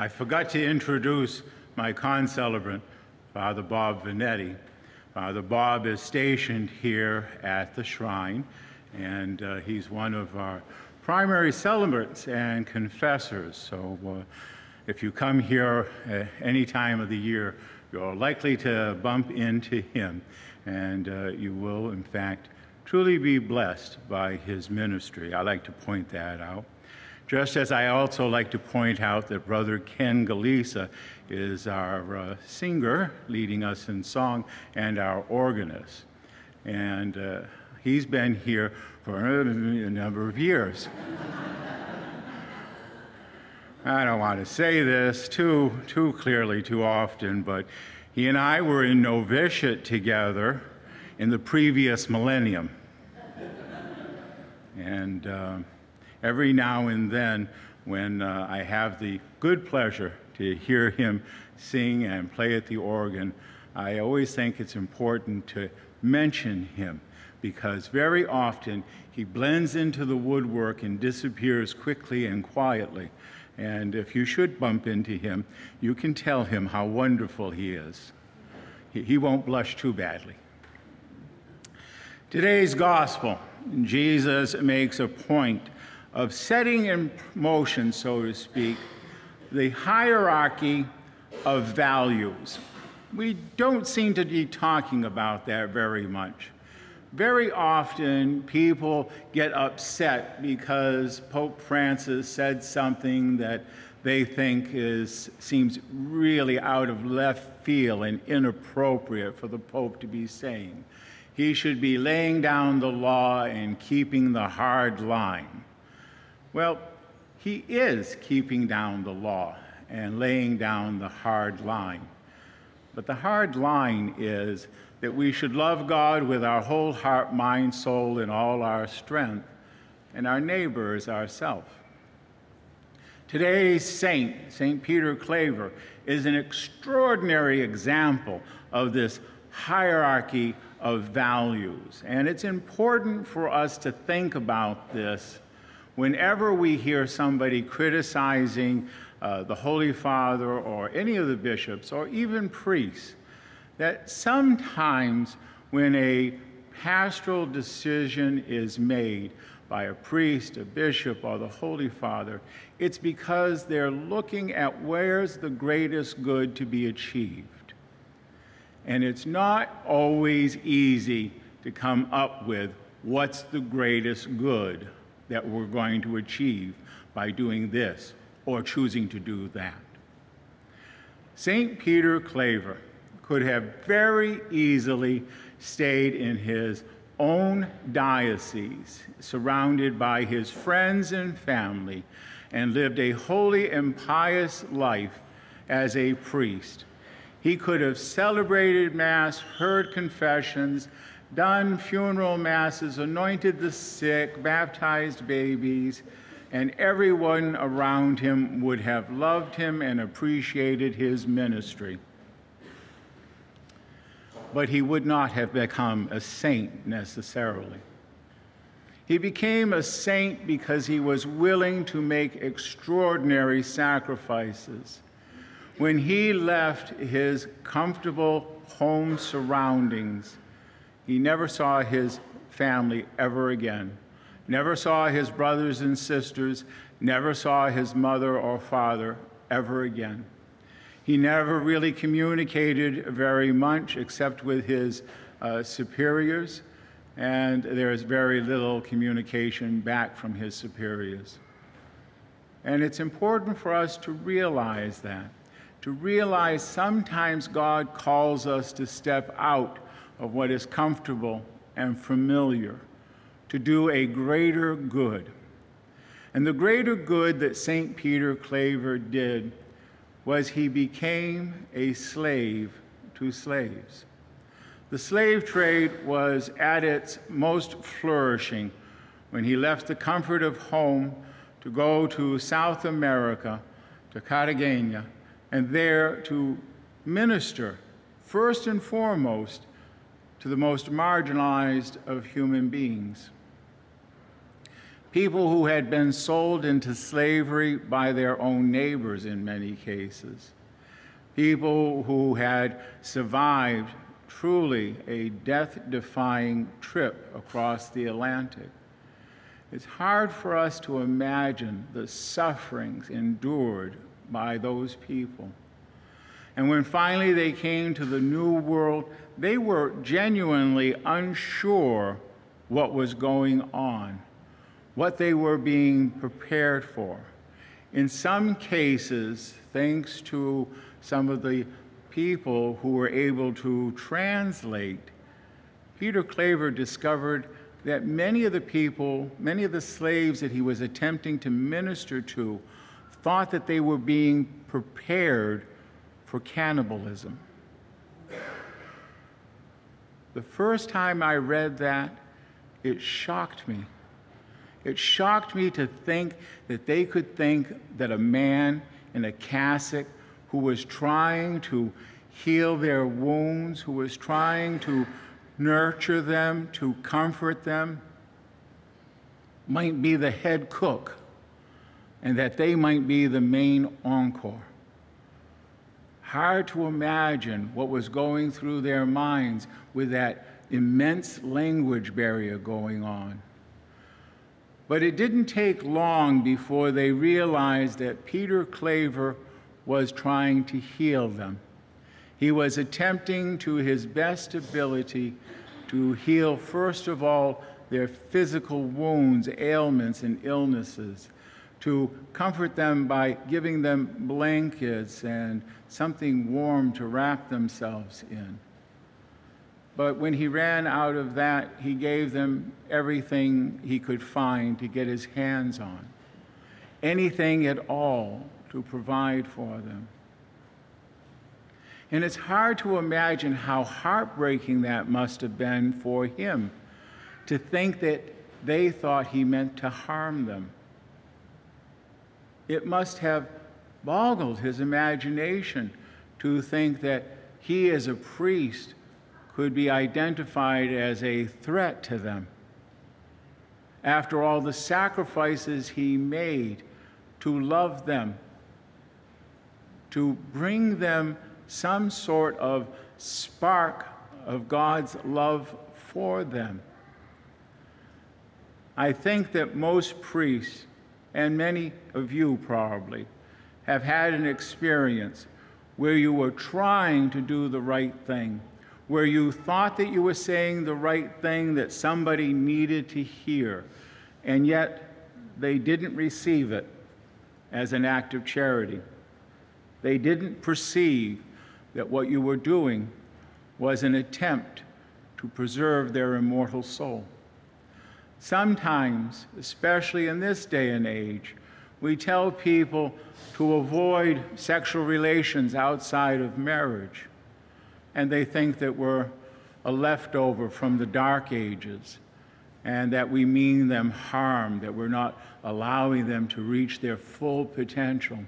I forgot to introduce my concelebrant, Father Bob Vanetti. Father Bob is stationed here at the shrine, and uh, he's one of our primary celebrants and confessors. So uh, if you come here at any time of the year, you're likely to bump into him, and uh, you will, in fact, truly be blessed by his ministry. I like to point that out. Just as I also like to point out that Brother Ken Galisa is our uh, singer leading us in song and our organist. And uh, he's been here for a number of years. I don't want to say this too, too clearly, too often, but he and I were in novitiate together in the previous millennium. And uh, every now and then, when uh, I have the good pleasure to hear him sing and play at the organ, I always think it's important to mention him because very often he blends into the woodwork and disappears quickly and quietly. And if you should bump into him, you can tell him how wonderful he is. He, he won't blush too badly. Today's gospel, Jesus makes a point of setting in motion, so to speak, the hierarchy of values. We don't seem to be talking about that very much. Very often, people get upset because Pope Francis said something that they think is, seems really out of left field and inappropriate for the Pope to be saying. He should be laying down the law and keeping the hard line. Well, he is keeping down the law and laying down the hard line. But the hard line is that we should love God with our whole heart, mind, soul, and all our strength, and our neighbor as ourselves. Today's saint, St. Peter Claver, is an extraordinary example of this hierarchy of values. And it's important for us to think about this whenever we hear somebody criticizing uh, the Holy Father or any of the bishops or even priests, that sometimes when a pastoral decision is made by a priest, a bishop, or the Holy Father, it's because they're looking at where's the greatest good to be achieved. And it's not always easy to come up with what's the greatest good that we're going to achieve by doing this or choosing to do that. St. Peter Claver could have very easily stayed in his own diocese, surrounded by his friends and family, and lived a holy and pious life as a priest. He could have celebrated Mass, heard confessions, done funeral masses, anointed the sick, baptized babies, and everyone around him would have loved him and appreciated his ministry. But he would not have become a saint necessarily. He became a saint because he was willing to make extraordinary sacrifices. When he left his comfortable home surroundings, he never saw his family ever again, never saw his brothers and sisters, never saw his mother or father ever again. He never really communicated very much except with his uh, superiors, and there is very little communication back from his superiors. And it's important for us to realize that, to realize sometimes God calls us to step out of what is comfortable and familiar to do a greater good. And the greater good that St. Peter Claver did was he became a slave to slaves. The slave trade was at its most flourishing when he left the comfort of home to go to South America, to Cartagena, and there to minister, first and foremost, to the most marginalized of human beings. people who had been sold into slavery by their own neighbors in many cases, people who had survived truly a death defying trip across the Atlantic. It's hard for us to imagine the sufferings endured by those people. And when finally they came to the New World, they were genuinely unsure what was going on, what they were being prepared for. In some cases, thanks to some of the people who were able to translate, Peter Claver discovered that many of the people, many of the slaves that he was attempting to minister to, thought that they were being prepared for cannibalism. The first time I read that, it shocked me. It shocked me to think that they could think that a man in a cassock who was trying to heal their wounds, who was trying to nurture them, to comfort them, might be the head cook, and that they might be the main encore. Hard to imagine what was going through their minds with that immense language barrier going on. But it didn't take long before they realized that Peter Claver was trying to heal them. He was attempting to his best ability to heal, first of all, their physical wounds, ailments, and illnesses, to comfort them by giving them blankets and something warm to wrap themselves in. But when he ran out of that, he gave them everything he could find to get his hands on, anything at all to provide for them. And it's hard to imagine how heartbreaking that must have been for him to think that they thought he meant to harm them. It must have boggled his imagination to think that he, as a priest, could be identified as a threat to them. After all the sacrifices he made to love them, to bring them some sort of spark of God's love for them. I think that most priests, and many of you probably, have had an experience where you were trying to do the right thing, where you thought that you were saying the right thing that somebody needed to hear, and yet they didn't receive it as an act of charity. They didn't perceive that what you were doing was an attempt to preserve their immortal soul. Sometimes, especially in this day and age, we tell people to avoid sexual relations outside of marriage, and they think that we're a leftover from the dark ages and that we mean them harm, that we're not allowing them to reach their full potential.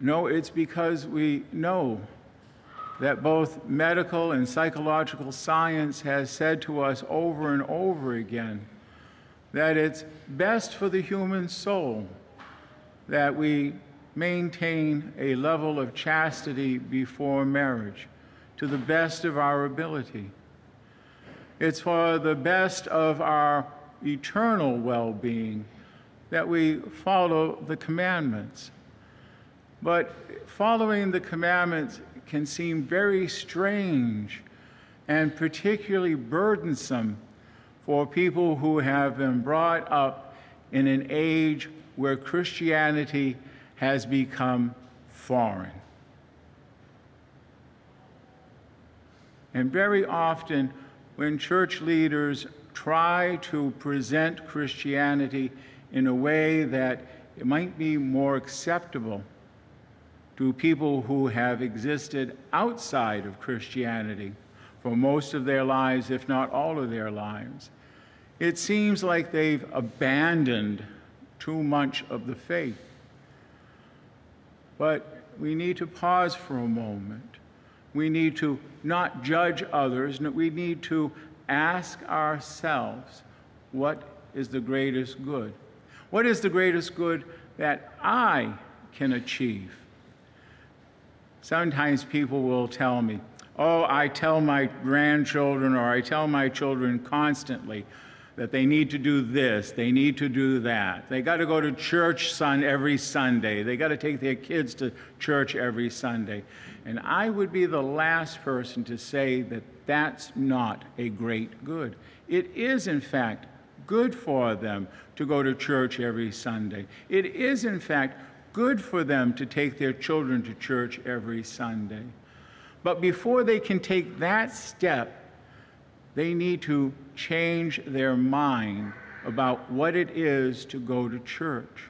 No, it's because we know that both medical and psychological science has said to us over and over again that it's best for the human soul that we maintain a level of chastity before marriage to the best of our ability. It's for the best of our eternal well being that we follow the commandments. But following the commandments can seem very strange and particularly burdensome for people who have been brought up in an age where Christianity has become foreign. And very often, when church leaders try to present Christianity in a way that it might be more acceptable to people who have existed outside of Christianity for most of their lives, if not all of their lives. It seems like they've abandoned too much of the faith. But we need to pause for a moment. We need to not judge others. We need to ask ourselves what is the greatest good? What is the greatest good that I can achieve? Sometimes people will tell me, Oh, I tell my grandchildren or I tell my children constantly that they need to do this, they need to do that. They got to go to church son every Sunday. They got to take their kids to church every Sunday. And I would be the last person to say that that's not a great good. It is, in fact, good for them to go to church every Sunday. It is, in fact, good for them to take their children to church every Sunday. But before they can take that step, they need to change their mind about what it is to go to church.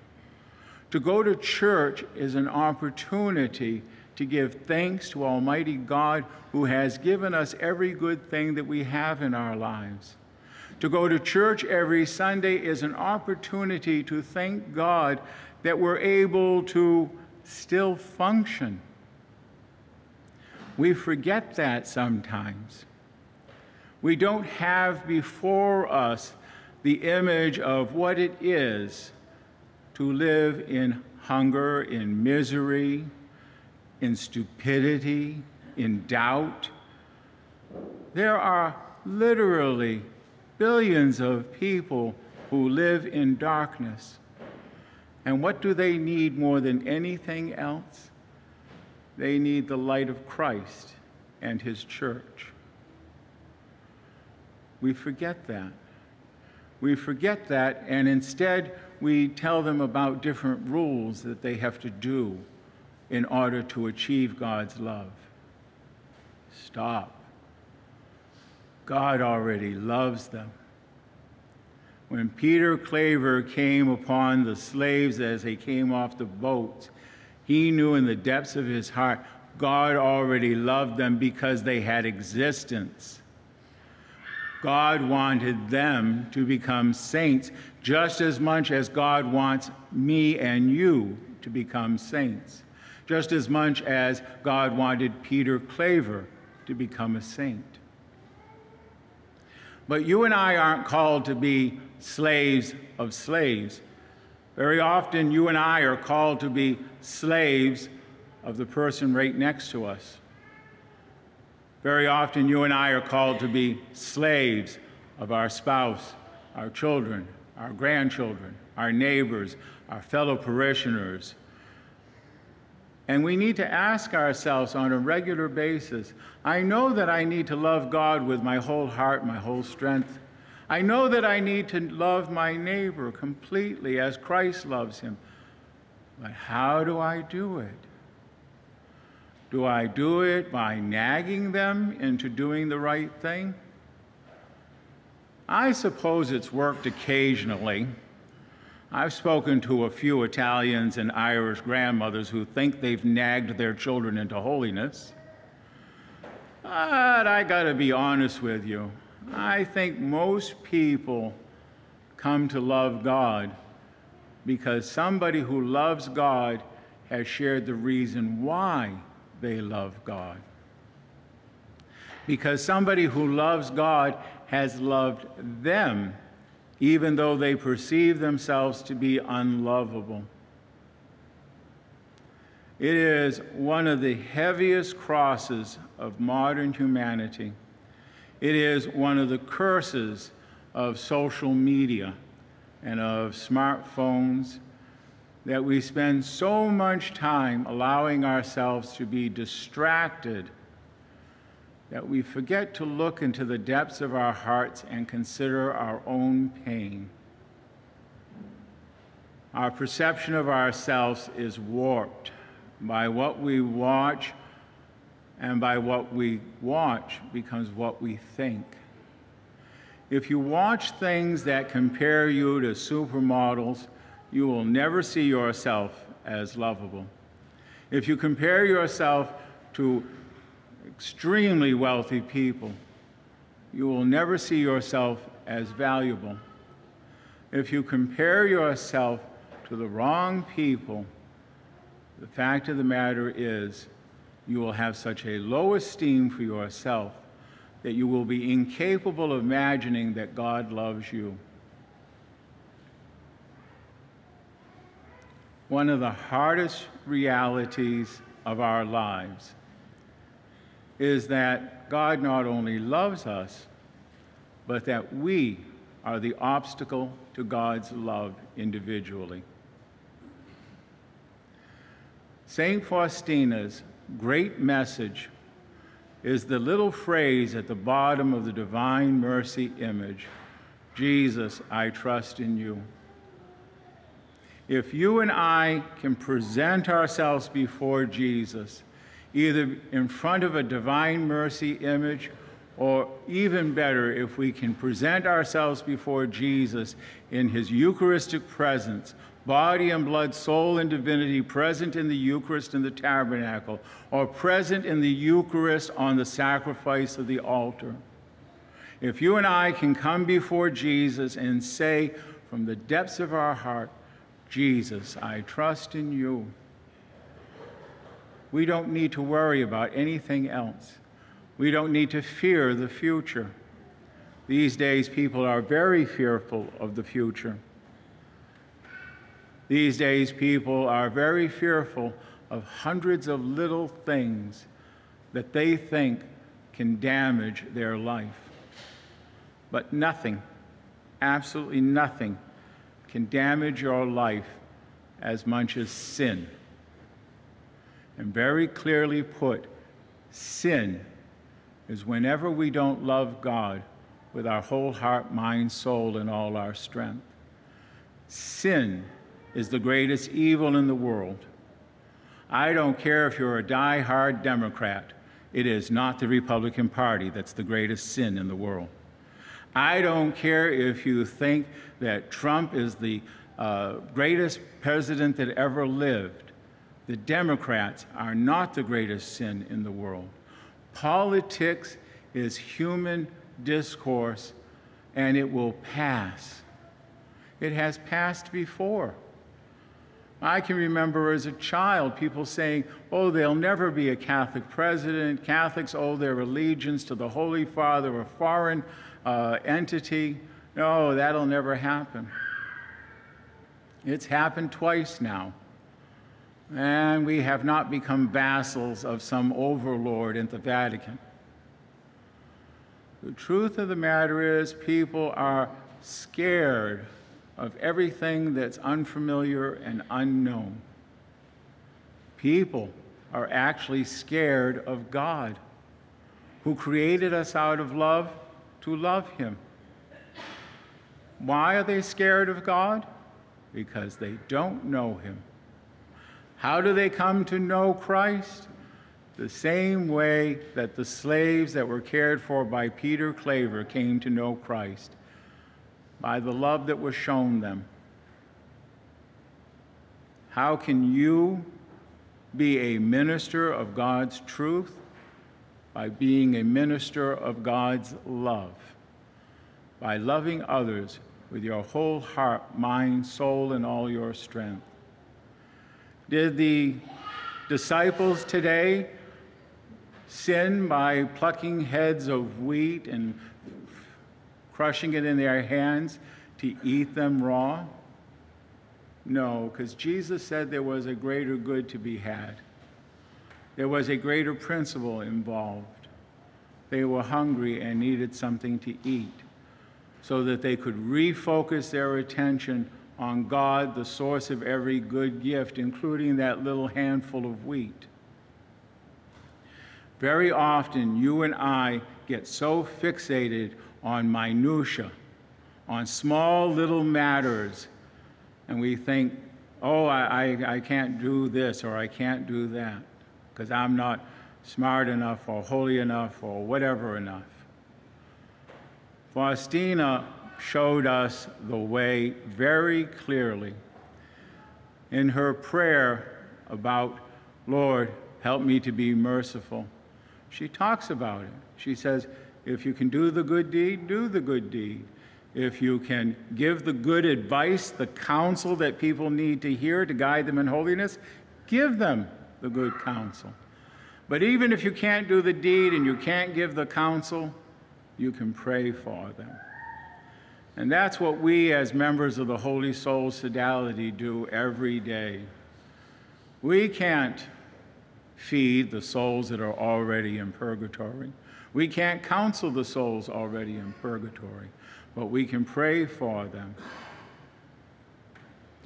To go to church is an opportunity to give thanks to Almighty God who has given us every good thing that we have in our lives. To go to church every Sunday is an opportunity to thank God that we're able to still function we forget that sometimes. We don't have before us the image of what it is to live in hunger, in misery, in stupidity, in doubt. There are literally billions of people who live in darkness. And what do they need more than anything else? They need the light of Christ and his church. We forget that. We forget that, and instead we tell them about different rules that they have to do in order to achieve God's love. Stop. God already loves them. When Peter Claver came upon the slaves as they came off the boats, he knew in the depths of his heart God already loved them because they had existence. God wanted them to become saints just as much as God wants me and you to become saints, just as much as God wanted Peter Claver to become a saint. But you and I aren't called to be slaves of slaves. Very often, you and I are called to be slaves of the person right next to us. Very often, you and I are called to be slaves of our spouse, our children, our grandchildren, our neighbors, our fellow parishioners. And we need to ask ourselves on a regular basis I know that I need to love God with my whole heart, my whole strength. I know that I need to love my neighbor completely as Christ loves him. But how do I do it? Do I do it by nagging them into doing the right thing? I suppose it's worked occasionally. I've spoken to a few Italians and Irish grandmothers who think they've nagged their children into holiness. But I gotta be honest with you. I think most people come to love God because somebody who loves God has shared the reason why they love God. Because somebody who loves God has loved them, even though they perceive themselves to be unlovable. It is one of the heaviest crosses of modern humanity it is one of the curses of social media and of smartphones that we spend so much time allowing ourselves to be distracted that we forget to look into the depths of our hearts and consider our own pain. Our perception of ourselves is warped by what we watch and by what we watch becomes what we think. If you watch things that compare you to supermodels, you will never see yourself as lovable. If you compare yourself to extremely wealthy people, you will never see yourself as valuable. If you compare yourself to the wrong people, the fact of the matter is you will have such a low esteem for yourself that you will be incapable of imagining that God loves you. One of the hardest realities of our lives is that God not only loves us, but that we are the obstacle to God's love individually. St. Faustina's great message is the little phrase at the bottom of the Divine Mercy image Jesus, I trust in you. If you and I can present ourselves before Jesus, either in front of a Divine Mercy image or even better, if we can present ourselves before Jesus in his Eucharistic presence, body and blood, soul and divinity present in the Eucharist in the tabernacle, or present in the Eucharist on the sacrifice of the altar. If you and I can come before Jesus and say from the depths of our heart, Jesus, I trust in you. We don't need to worry about anything else. We don't need to fear the future. These days, people are very fearful of the future. These days, people are very fearful of hundreds of little things that they think can damage their life. But nothing, absolutely nothing, can damage your life as much as sin. And very clearly put, sin is whenever we don't love God with our whole heart, mind, soul, and all our strength. Sin is the greatest evil in the world. I don't care if you're a die-hard Democrat, it is not the Republican Party that's the greatest sin in the world. I don't care if you think that Trump is the uh, greatest president that ever lived. The Democrats are not the greatest sin in the world. Politics is human discourse, and it will pass. It has passed before. I can remember as a child people saying, oh, there'll never be a Catholic president. Catholics owe their allegiance to the Holy Father, a foreign uh, entity. No, that'll never happen. It's happened twice now and we have not become vassals of some overlord in the Vatican. The truth of the matter is, people are scared of everything that's unfamiliar and unknown. People are actually scared of God, who created us out of love to love Him. Why are they scared of God? Because they don't know Him. How do they come to know Christ? The same way that the slaves that were cared for by Peter Claver came to know Christ, by the love that was shown them. How can you be a minister of God's truth? By being a minister of God's love, by loving others with your whole heart, mind, soul, and all your strength. Did the disciples today sin by plucking heads of wheat and crushing it in their hands to eat them raw? No, because Jesus said there was a greater good to be had. There was a greater principle involved. They were hungry and needed something to eat so that they could refocus their attention on God, the source of every good gift, including that little handful of wheat. Very often, you and I get so fixated on minutia, on small little matters, and we think, oh, I, I, I can't do this or I can't do that because I'm not smart enough or holy enough or whatever enough. Faustina showed us the way very clearly in her prayer about, Lord, help me to be merciful. She talks about it. She says, if you can do the good deed, do the good deed. If you can give the good advice, the counsel that people need to hear to guide them in holiness, give them the good counsel. But even if you can't do the deed and you can't give the counsel, you can pray for them. And that's what we, as members of the Holy Soul Sodality, do every day. We can't feed the souls that are already in purgatory. We can't counsel the souls already in purgatory, but we can pray for them.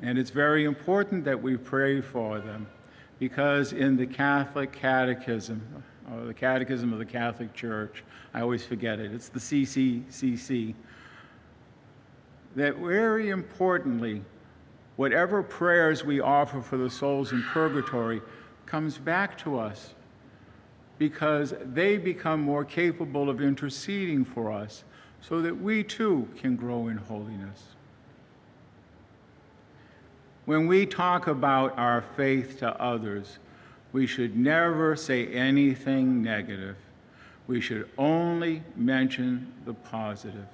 And it's very important that we pray for them because in the Catholic Catechism, or the Catechism of the Catholic Church, I always forget it, it's the CCCC, that very importantly, whatever prayers we offer for the souls in purgatory comes back to us because they become more capable of interceding for us so that we too can grow in holiness. When we talk about our faith to others, we should never say anything negative. We should only mention the positive.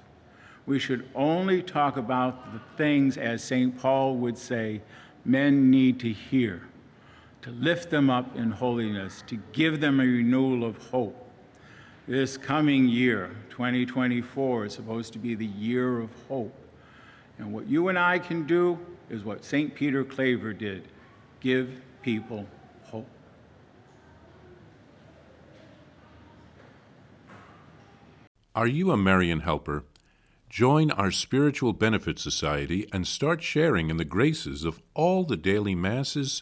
We should only talk about the things, as St. Paul would say, men need to hear, to lift them up in holiness, to give them a renewal of hope. This coming year, 2024, is supposed to be the year of hope. And what you and I can do is what St. Peter Claver did give people hope. Are you a Marian helper? Join our Spiritual Benefit Society and start sharing in the graces of all the daily masses,